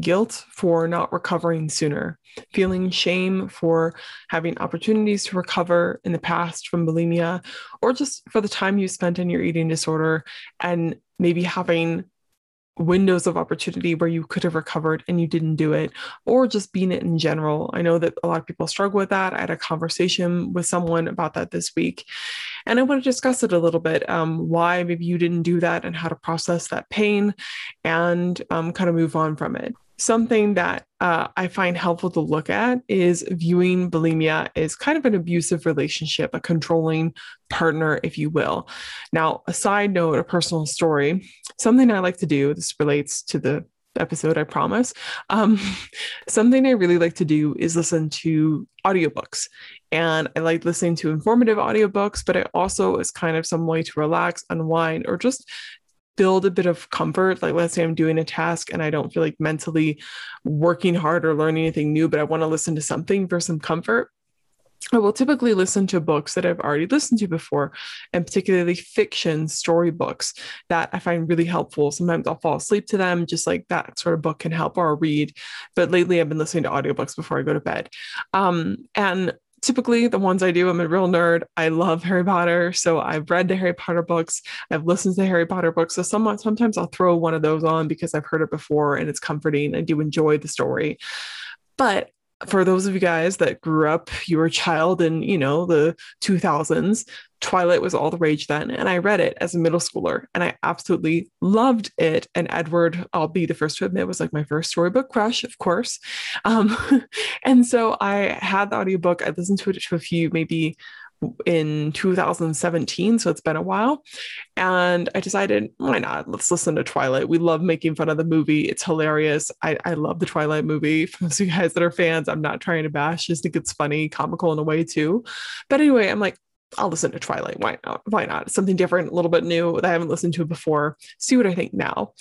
guilt for not recovering sooner, feeling shame for having opportunities to recover in the past from bulimia, or just for the time you spent in your eating disorder and maybe having windows of opportunity where you could have recovered and you didn't do it, or just being it in general. I know that a lot of people struggle with that. I had a conversation with someone about that this week. And I want to discuss it a little bit um, why maybe you didn't do that and how to process that pain and um, kind of move on from it something that uh, I find helpful to look at is viewing bulimia as kind of an abusive relationship, a controlling partner, if you will. Now, a side note, a personal story, something I like to do, this relates to the episode, I promise. Um, something I really like to do is listen to audiobooks. And I like listening to informative audiobooks, but it also, is kind of some way to relax, unwind, or just build a bit of comfort. Like, let's say I'm doing a task and I don't feel like mentally working hard or learning anything new, but I want to listen to something for some comfort. I will typically listen to books that I've already listened to before, and particularly fiction storybooks that I find really helpful. Sometimes I'll fall asleep to them, just like that sort of book can help, or read. But lately, I've been listening to audiobooks before I go to bed. Um, and typically the ones I do, I'm a real nerd. I love Harry Potter. So I've read the Harry Potter books. I've listened to Harry Potter books. So somewhat, sometimes I'll throw one of those on because I've heard it before and it's comforting. I do enjoy the story. But for those of you guys that grew up, you were a child in, you know, the 2000s, Twilight was all the rage then. And I read it as a middle schooler and I absolutely loved it. And Edward, I'll be the first to admit, was like my first storybook crush, of course. Um, and so I had the audiobook. I listened to it to a few, maybe in 2017 so it's been a while. And i decided why not? Let's listen to twilight. We love making fun of the movie. It's hilarious. I, I love the twilight movie. For those of you guys that are fans i'm not trying to bash. Just think it's funny comical in a way too. But anyway i'm like I'll listen to Twilight. Why not? Why not? Something different, a little bit new that I haven't listened to before. See what I think now.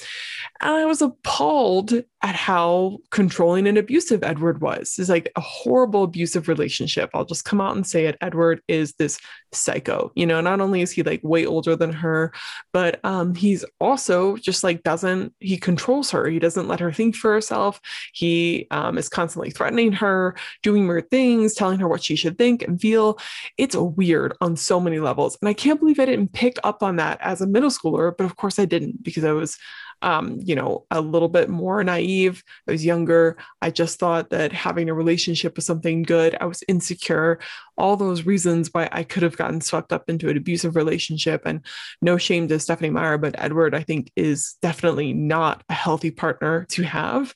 And I was appalled at how controlling and abusive Edward was. It's like a horrible abusive relationship. I'll just come out and say it. Edward is this psycho. You know, not only is he like way older than her, but um, he's also just like doesn't he controls her. He doesn't let her think for herself. He um, is constantly threatening her, doing weird things, telling her what she should think and feel. It's weird on so many levels. And I can't believe I didn't pick up on that as a middle schooler, but of course I didn't because I was, um, you know, a little bit more naive. I was younger. I just thought that having a relationship was something good. I was insecure. All those reasons why I could have gotten swept up into an abusive relationship. And no shame to Stephanie Meyer, but Edward, I think, is definitely not a healthy partner to have.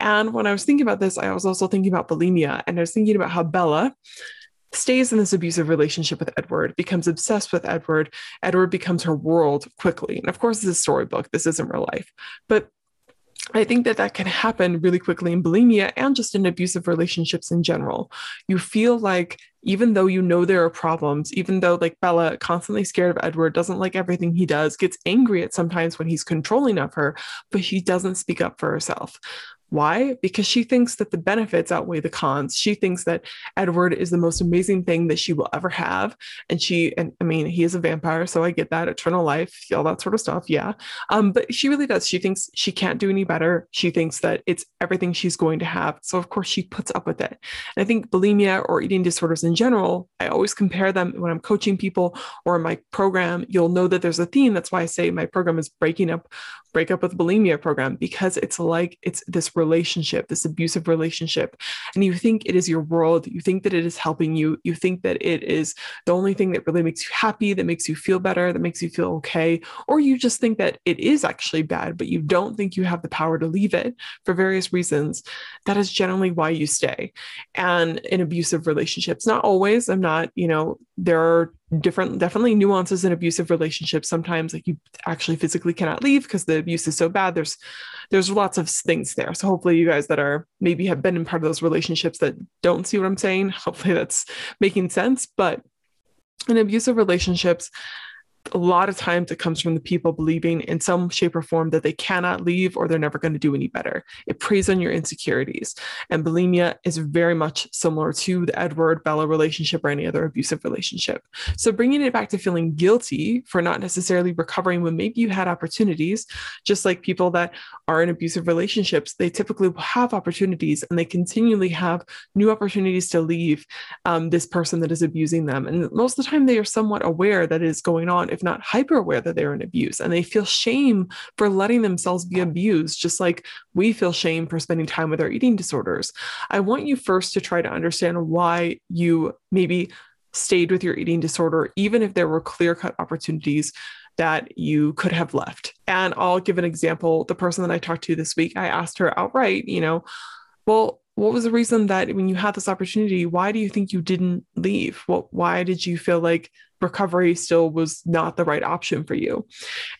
And when I was thinking about this, I was also thinking about bulimia and I was thinking about how Bella, stays in this abusive relationship with Edward, becomes obsessed with Edward. Edward becomes her world quickly. And of course, this is a storybook, this isn't real life. But I think that that can happen really quickly in bulimia and just in abusive relationships in general. You feel like even though you know there are problems, even though like Bella, constantly scared of Edward, doesn't like everything he does, gets angry at sometimes when he's controlling of her, but she doesn't speak up for herself. Why? Because she thinks that the benefits outweigh the cons. She thinks that Edward is the most amazing thing that she will ever have. And she, and I mean, he is a vampire, so I get that eternal life, all that sort of stuff. Yeah. Um, but she really does. She thinks she can't do any better. She thinks that it's everything she's going to have. So of course she puts up with it. And I think bulimia or eating disorders in general, I always compare them when I'm coaching people or in my program. You'll know that there's a theme. That's why I say my program is breaking up, break up with bulimia program, because it's like it's this relationship, this abusive relationship, and you think it is your world, you think that it is helping you, you think that it is the only thing that really makes you happy, that makes you feel better, that makes you feel okay, or you just think that it is actually bad, but you don't think you have the power to leave it for various reasons, that is generally why you stay. And in abusive relationships, not always, I'm not, you know, there are different definitely nuances in abusive relationships. Sometimes like you actually physically cannot leave because the abuse is so bad. There's there's lots of things there. So hopefully you guys that are maybe have been in part of those relationships that don't see what i'm saying hopefully that's making sense. But in abusive relationships a lot of times it comes from the people believing in some shape or form that they cannot leave or they're never going to do any better. It preys on your insecurities. And bulimia is very much similar to the Edward Bella relationship or any other abusive relationship. So bringing it back to feeling guilty for not necessarily recovering when maybe you had opportunities, just like people that are in abusive relationships, they typically have opportunities and they continually have new opportunities to leave um, this person that is abusing them. And most of the time they are somewhat aware that it is going on if not hyper aware that they're in abuse and they feel shame for letting themselves be abused just like we feel shame for spending time with our eating disorders. I want you first to try to understand why you maybe stayed with your eating disorder even if there were clear cut opportunities that you could have left. And i'll give an example. The person that i talked to this week i asked her outright you know well what was the reason that when you had this opportunity why do you think you didn't leave what why did you feel like recovery still was not the right option for you.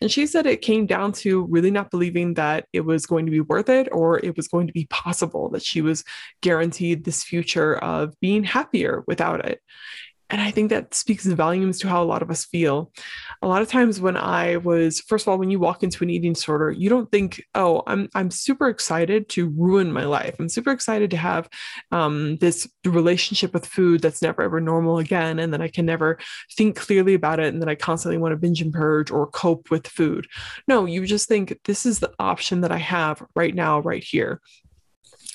And she said it came down to really not believing that it was going to be worth it or it was going to be possible, that she was guaranteed this future of being happier without it. And I think that speaks volumes to how a lot of us feel. A lot of times when I was, first of all, when you walk into an eating disorder, you don't think, oh, I'm I'm super excited to ruin my life. I'm super excited to have um, this relationship with food that's never ever normal again, and then I can never think clearly about it, and then I constantly want to binge and purge or cope with food. No, you just think this is the option that I have right now, right here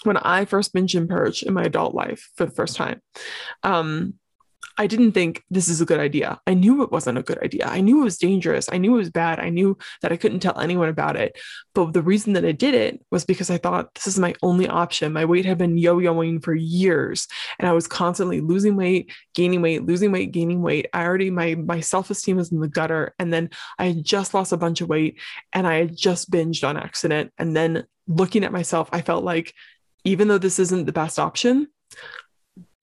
when I first binge and purge in my adult life for the first time, um, I didn't think this is a good idea. I knew it wasn't a good idea. I knew it was dangerous. I knew it was bad. I knew that I couldn't tell anyone about it. But the reason that I did it was because I thought this is my only option. My weight had been yo yoing for years and I was constantly losing weight, gaining weight, losing weight, gaining weight. I already, my, my self esteem was in the gutter. And then I had just lost a bunch of weight and I had just binged on accident. And then looking at myself, I felt like even though this isn't the best option,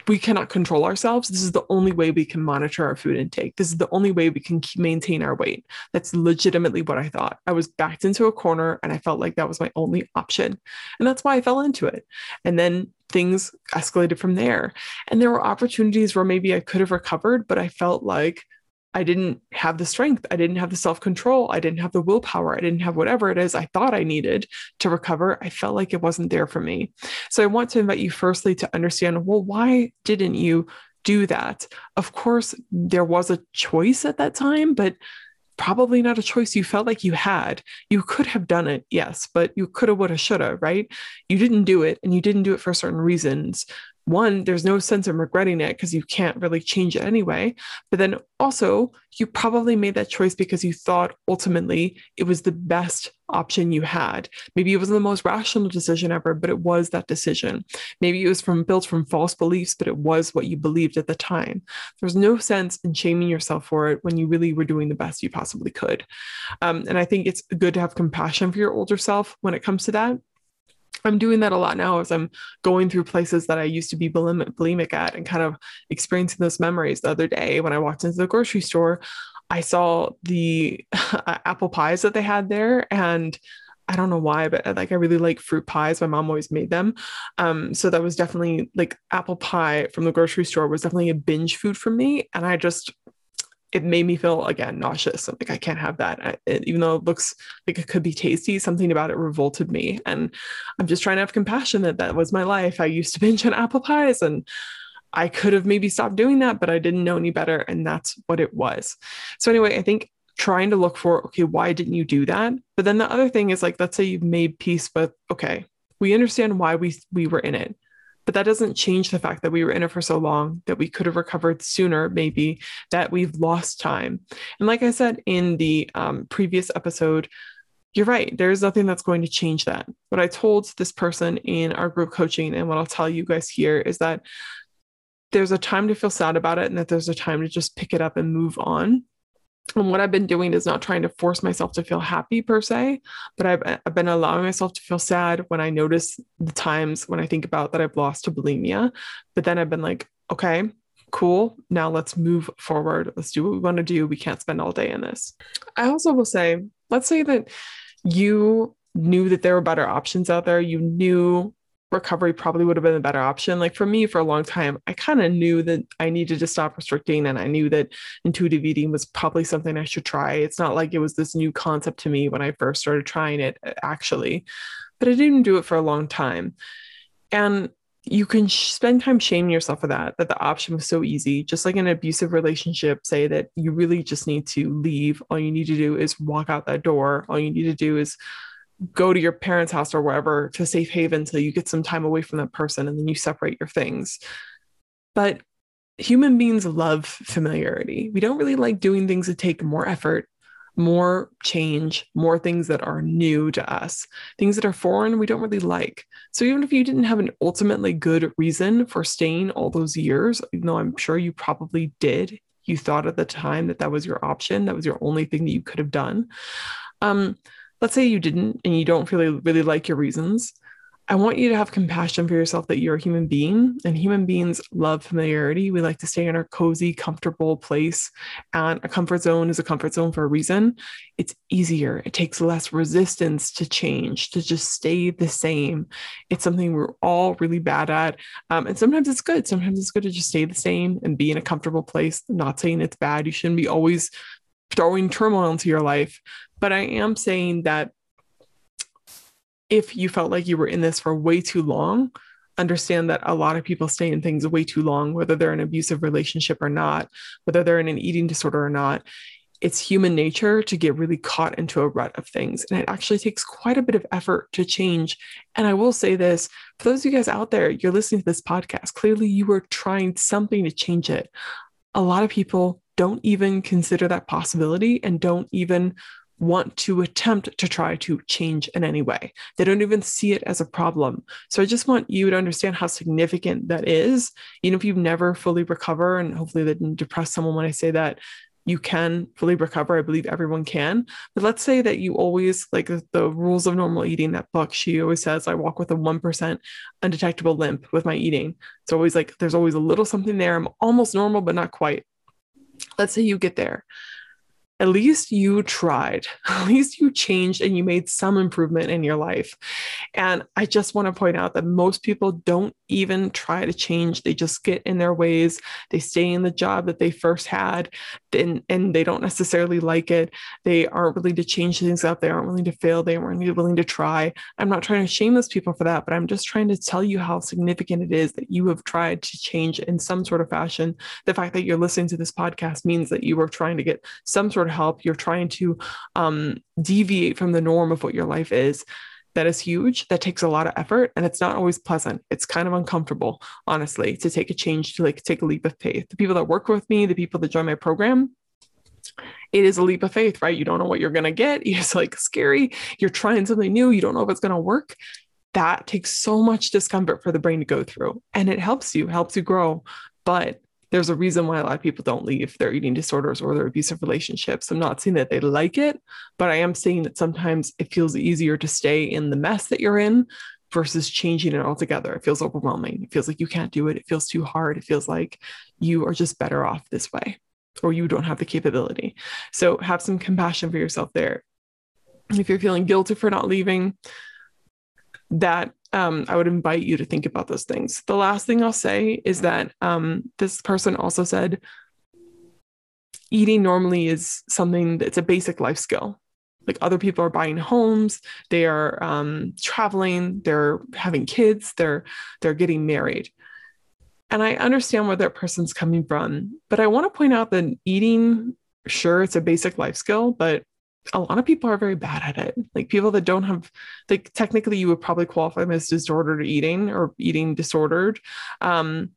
we cannot control ourselves. This is the only way we can monitor our food intake. This is the only way we can maintain our weight. That's legitimately what I thought. I was backed into a corner and I felt like that was my only option. And that's why I fell into it. And then things escalated from there. And there were opportunities where maybe I could have recovered, but I felt like I didn't have the strength. I didn't have the self control. I didn't have the willpower. I didn't have whatever it is I thought I needed to recover. I felt like it wasn't there for me. So I want to invite you firstly to understand well, why didn't you do that? Of course, there was a choice at that time, but probably not a choice you felt like you had. You could have done it, yes, but you coulda, woulda, shoulda, right? You didn't do it and you didn't do it for certain reasons one, there's no sense in regretting it because you can't really change it anyway. But then also, you probably made that choice because you thought ultimately it was the best option you had. Maybe it wasn't the most rational decision ever, but it was that decision. Maybe it was from built from false beliefs, but it was what you believed at the time. There's no sense in shaming yourself for it when you really were doing the best you possibly could. Um, and I think it's good to have compassion for your older self when it comes to that I'm doing that a lot now as I'm going through places that I used to be bulimic at and kind of experiencing those memories. The other day when I walked into the grocery store, I saw the apple pies that they had there and I don't know why, but like I really like fruit pies. My mom always made them. Um, so that was definitely like apple pie from the grocery store was definitely a binge food for me. And I just it made me feel again nauseous. I'm like I can't have that, I, it, even though it looks like it could be tasty. Something about it revolted me, and I'm just trying to have compassion that that was my life. I used to binge on apple pies, and I could have maybe stopped doing that, but I didn't know any better, and that's what it was. So anyway, I think trying to look for okay, why didn't you do that? But then the other thing is like, let's say you've made peace with okay, we understand why we we were in it but that doesn't change the fact that we were in it for so long, that we could have recovered sooner, maybe, that we've lost time. And like I said in the um, previous episode, you're right. There's nothing that's going to change that. What I told this person in our group coaching, and what I'll tell you guys here is that there's a time to feel sad about it and that there's a time to just pick it up and move on. And what I've been doing is not trying to force myself to feel happy per se, but I've, uh, I've been allowing myself to feel sad when I notice the times when I think about that I've lost to bulimia. But then I've been like, okay, cool. Now let's move forward. Let's do what we want to do. We can't spend all day in this. I also will say, let's say that you knew that there were better options out there. You knew recovery probably would have been a better option. Like for me, for a long time, I kind of knew that I needed to stop restricting and I knew that intuitive eating was probably something I should try. It's not like it was this new concept to me when I first started trying it, actually, but I didn't do it for a long time. And you can sh- spend time shaming yourself for that, that the option was so easy. Just like an abusive relationship, say that you really just need to leave. All you need to do is walk out that door. All you need to do is go to your parents' house or wherever to safe haven until you get some time away from that person and then you separate your things. But human beings love familiarity. We don't really like doing things that take more effort, more change, more things that are new to us. Things that are foreign, we don't really like. So even if you didn't have an ultimately good reason for staying all those years, even though I'm sure you probably did, you thought at the time that that was your option, that was your only thing that you could have done. Um, let's say you didn't and you don't really really like your reasons I want you to have compassion for yourself that you're a human being and human beings love familiarity. We like to stay in our cozy, comfortable place. And a comfort zone is a comfort zone for a reason. It's easier, it takes less resistance to change, to just stay the same. It's something we're all really bad at. Um, and sometimes it's good. Sometimes it's good to just stay the same and be in a comfortable place. I'm not saying it's bad. You shouldn't be always throwing turmoil into your life. But I am saying that if you felt like you were in this for way too long, understand that a lot of people stay in things way too long, whether they're in an abusive relationship or not, whether they're in an eating disorder or not. It's human nature to get really caught into a rut of things. And it actually takes quite a bit of effort to change. And I will say this for those of you guys out there, you're listening to this podcast, clearly you were trying something to change it. A lot of people don't even consider that possibility and don't even want to attempt to try to change in any way. They don't even see it as a problem. So I just want you to understand how significant that is. Even if you never fully recover, and hopefully that didn't depress someone when I say that, you can fully recover. I believe everyone can. But let's say that you always, like the rules of normal eating, that book, she always says, I walk with a 1% undetectable limp with my eating. It's always like there's always a little something there. I'm almost normal, but not quite. Let's say you get there at least you tried. At least you changed and you made some improvement in your life. And I just want to point out that most people don't even try to change. They just get in their ways. They stay in the job that they first had and, and they don't necessarily like it. They aren't willing to change things up. They aren't willing to fail. They aren't willing to try. I'm not trying to shame those people for that, but I'm just trying to tell you how significant it is that you have tried to change in some sort of fashion. The fact that you're listening to this podcast means that you were trying to get some sort of help, you're trying to um, deviate from the norm of what your life is. That is huge. That takes a lot of effort and it's not always pleasant. It's kind of uncomfortable, honestly, to take a change, to like take a leap of faith. The people that work with me, the people that join my program, it is a leap of faith, right? You don't know what you're going to get. It's like scary. You're trying something new. You don't know if it's going to work. That takes so much discomfort for the brain to go through and it helps you, helps you grow. But there's a reason why a lot of people don't leave their eating disorders or their abusive relationships. I'm not saying that they like it, but I am saying that sometimes it feels easier to stay in the mess that you're in versus changing it altogether. It feels overwhelming. It feels like you can't do it. It feels too hard. It feels like you are just better off this way or you don't have the capability. So have some compassion for yourself there. If you're feeling guilty for not leaving, that um, I would invite you to think about those things. The last thing I'll say is that um, this person also said eating normally is something that's a basic life skill. Like other people are buying homes, they are um, traveling, they're having kids, they're they're getting married. And I understand where that person's coming from, but I want to point out that eating, sure, it's a basic life skill, but a lot of people are very bad at it. Like people that don't have, like technically, you would probably qualify them as disordered eating or eating disordered. Um,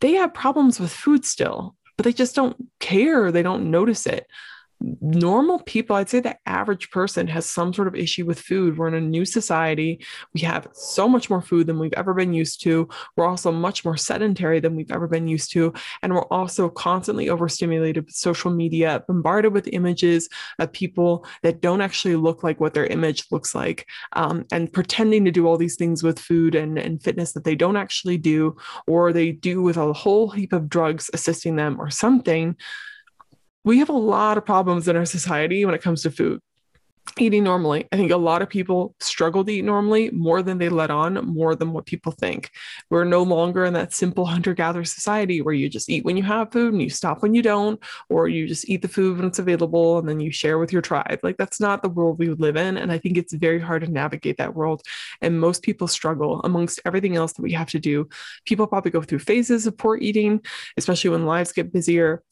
they have problems with food still, but they just don't care. They don't notice it. Normal people, I'd say the average person has some sort of issue with food. We're in a new society. We have so much more food than we've ever been used to. We're also much more sedentary than we've ever been used to. And we're also constantly overstimulated with social media, bombarded with images of people that don't actually look like what their image looks like, um, and pretending to do all these things with food and, and fitness that they don't actually do, or they do with a whole heap of drugs assisting them or something we have a lot of problems in our society when it comes to food eating normally. I think a lot of people struggle to eat normally more than they let on, more than what people think. We're no longer in that simple hunter gatherer society where you just eat when you have food and you stop when you don't, or you just eat the food when it's available and then you share with your tribe. Like that's not the world we live in. And I think it's very hard to navigate that world. And most people struggle amongst everything else that we have to do. People probably go through phases of poor eating, especially when lives get busier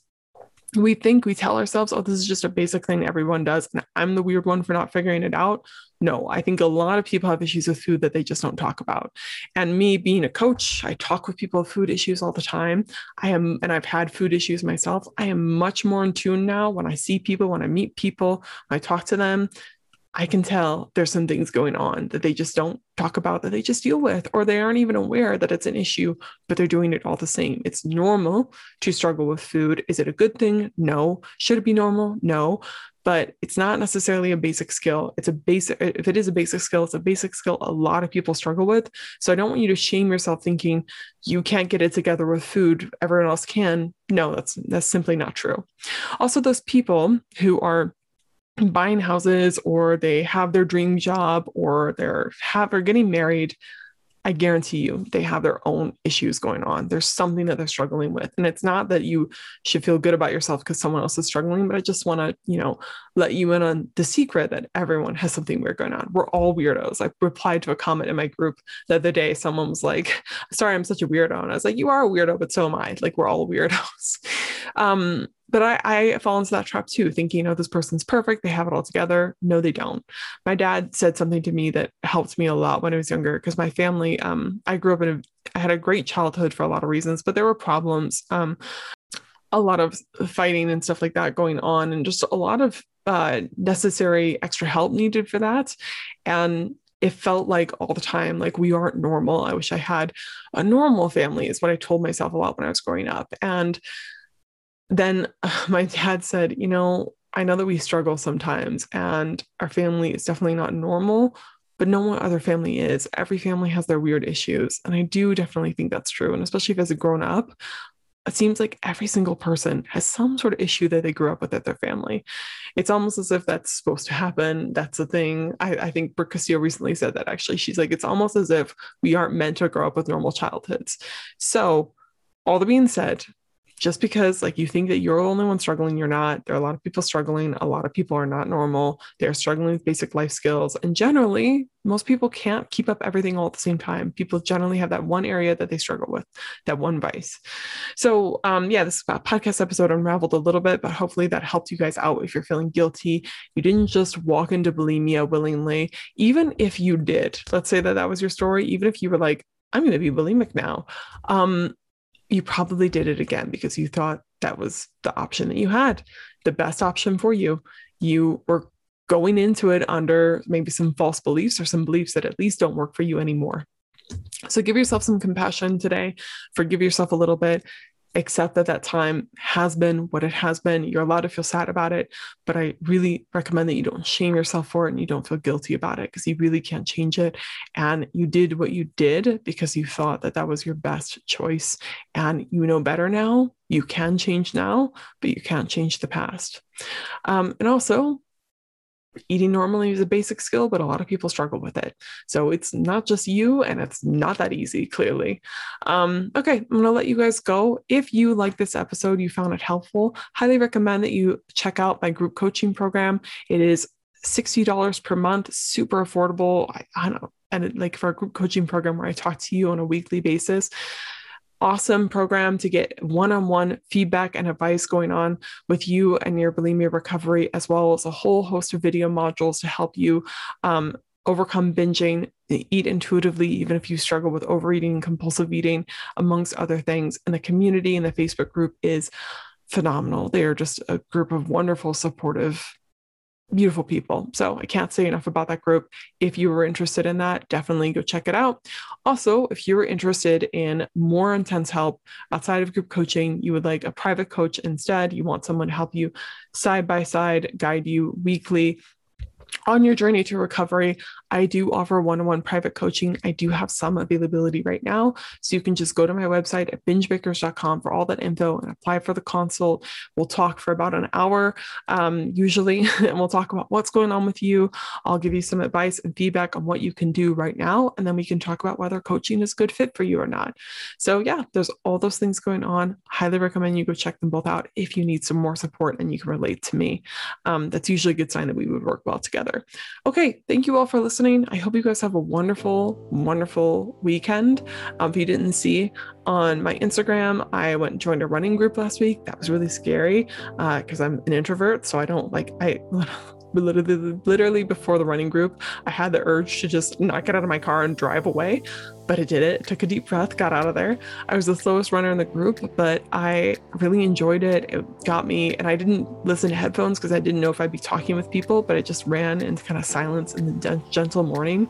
we think we tell ourselves, oh, this is just a basic thing everyone does. And I'm the weird one for not figuring it out. No, I think a lot of people have issues with food that they just don't talk about. And me being a coach, I talk with people with food issues all the time. I am, and I've had food issues myself. I am much more in tune now when I see people, when I meet people, when I talk to them I can tell there's some things going on that they just don't talk about, that they just deal with, or they aren't even aware that it's an issue, but they're doing it all the same. It's normal to struggle with food. Is it a good thing? No. Should it be normal? No. But it's not necessarily a basic skill. It's a basic, if it is a basic skill, it's a basic skill a lot of people struggle with. So I don't want you to shame yourself thinking you can't get it together with food, everyone else can. No, that's that's simply not true. Also, those people who are buying houses or they have their dream job or they're have or getting married i guarantee you they have their own issues going on. There's something that they're struggling with. And it's not that you should feel good about yourself because someone else is struggling but i just want to you know let you in on the secret that everyone has something weird going on. We're all weirdos. I replied to a comment in my group the other day. Someone was like sorry i'm such a weirdo. And i was like you are a weirdo but so am i. Like we're all weirdos. Um but I, I fall into that trap too, thinking, oh, this person's perfect. They have it all together. No, they don't. My dad said something to me that helped me a lot when I was younger because my family, um, I grew up in a, I had a great childhood for a lot of reasons, but there were problems, um, a lot of fighting and stuff like that going on, and just a lot of uh, necessary extra help needed for that. And it felt like all the time like we aren't normal. I wish I had a normal family, is what I told myself a lot when I was growing up. And then my dad said, You know, I know that we struggle sometimes and our family is definitely not normal, but no one other family is. Every family has their weird issues. And I do definitely think that's true. And especially if as a grown up, it seems like every single person has some sort of issue that they grew up with at their family. It's almost as if that's supposed to happen. That's a thing. I, I think Brooke Castillo recently said that actually. She's like, it's almost as if we aren't meant to grow up with normal childhoods. So, all that being said, just because like you think that you're the only one struggling you're not. There are a lot of people struggling a lot of people are not normal. They're struggling with basic life skills. And generally most people can't keep up everything all at the same time. People generally have that one area that they struggle with that one vice. So um yeah this podcast episode unraveled a little bit but hopefully that helped you guys out if you're feeling guilty. You didn't just walk into bulimia willingly. Even if you did let's say that that was your story even if you were like i'm going to be bulimic now um you probably did it again because you thought that was the option that you had, the best option for you. You were going into it under maybe some false beliefs or some beliefs that at least don't work for you anymore. So give yourself some compassion today, forgive yourself a little bit, accept that that time has been what it has been. You're allowed to feel sad about it, but I really recommend that you don't shame yourself for it and you don't feel guilty about it because you really can't change it. And you did what you did because you thought that that was your best choice. And you know better now. You can change now, but you can't change the past. Um, and also, eating normally is a basic skill, but a lot of people struggle with it. So it's not just you, and it's not that easy, clearly. Um, okay, I'm going to let you guys go. If you like this episode, you found it helpful, highly recommend that you check out my group coaching program. It is $60 per month, super affordable. I, I don't know. And like for a group coaching program where I talk to you on a weekly basis, awesome program to get one on one feedback and advice going on with you and your bulimia recovery, as well as a whole host of video modules to help you um, overcome binging, eat intuitively, even if you struggle with overeating and compulsive eating, amongst other things. And the community in the Facebook group is phenomenal. They are just a group of wonderful, supportive, beautiful people. So I can't say enough about that group. If you were interested in that, definitely go check it out. Also, if you were interested in more intense help outside of group coaching, you would like a private coach instead, you want someone to help you side by side, guide you weekly on your journey to recovery, I do offer one on one private coaching. I do have some availability right now. So you can just go to my website at bingebreakers.com for all that info and apply for the consult. We'll talk for about an hour, um, usually, and we'll talk about what's going on with you. I'll give you some advice and feedback on what you can do right now. And then we can talk about whether coaching is a good fit for you or not. So, yeah, there's all those things going on. Highly recommend you go check them both out if you need some more support and you can relate to me. Um, that's usually a good sign that we would work well together together. Okay, thank you all for listening. I hope you guys have a wonderful, wonderful weekend. Um, if you didn't see on my Instagram, I went and joined a running group last week. That was really scary because uh, I'm an introvert, so I don't like I literally literally before the running group i had the urge to just not get out of my car and drive away but I did it. Took a deep breath, got out of there. I was the slowest runner in the group, but I really enjoyed it. It got me, and I didn't listen to headphones because I didn't know if I'd be talking with people, but I just ran into kind of silence in the gentle morning.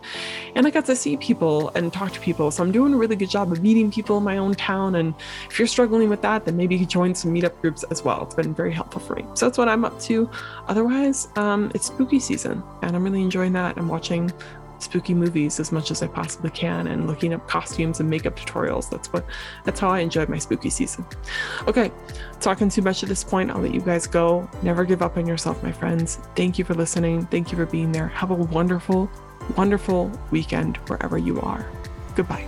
And I got to see people and talk to people. So I'm doing a really good job of meeting people in my own town. And if you're struggling with that, then maybe join some meetup groups as well. It's been very helpful for me. So that's what I'm up to. Otherwise, um, it's spooky season, and I'm really enjoying that. I'm watching spooky movies as much as I possibly can and looking up costumes and makeup tutorials. That's what that's how I enjoy my spooky season. Okay, talking too much at this point, I'll let you guys go. Never give up on yourself, my friends. Thank you for listening. Thank you for being there. Have a wonderful, wonderful weekend wherever you are. Goodbye.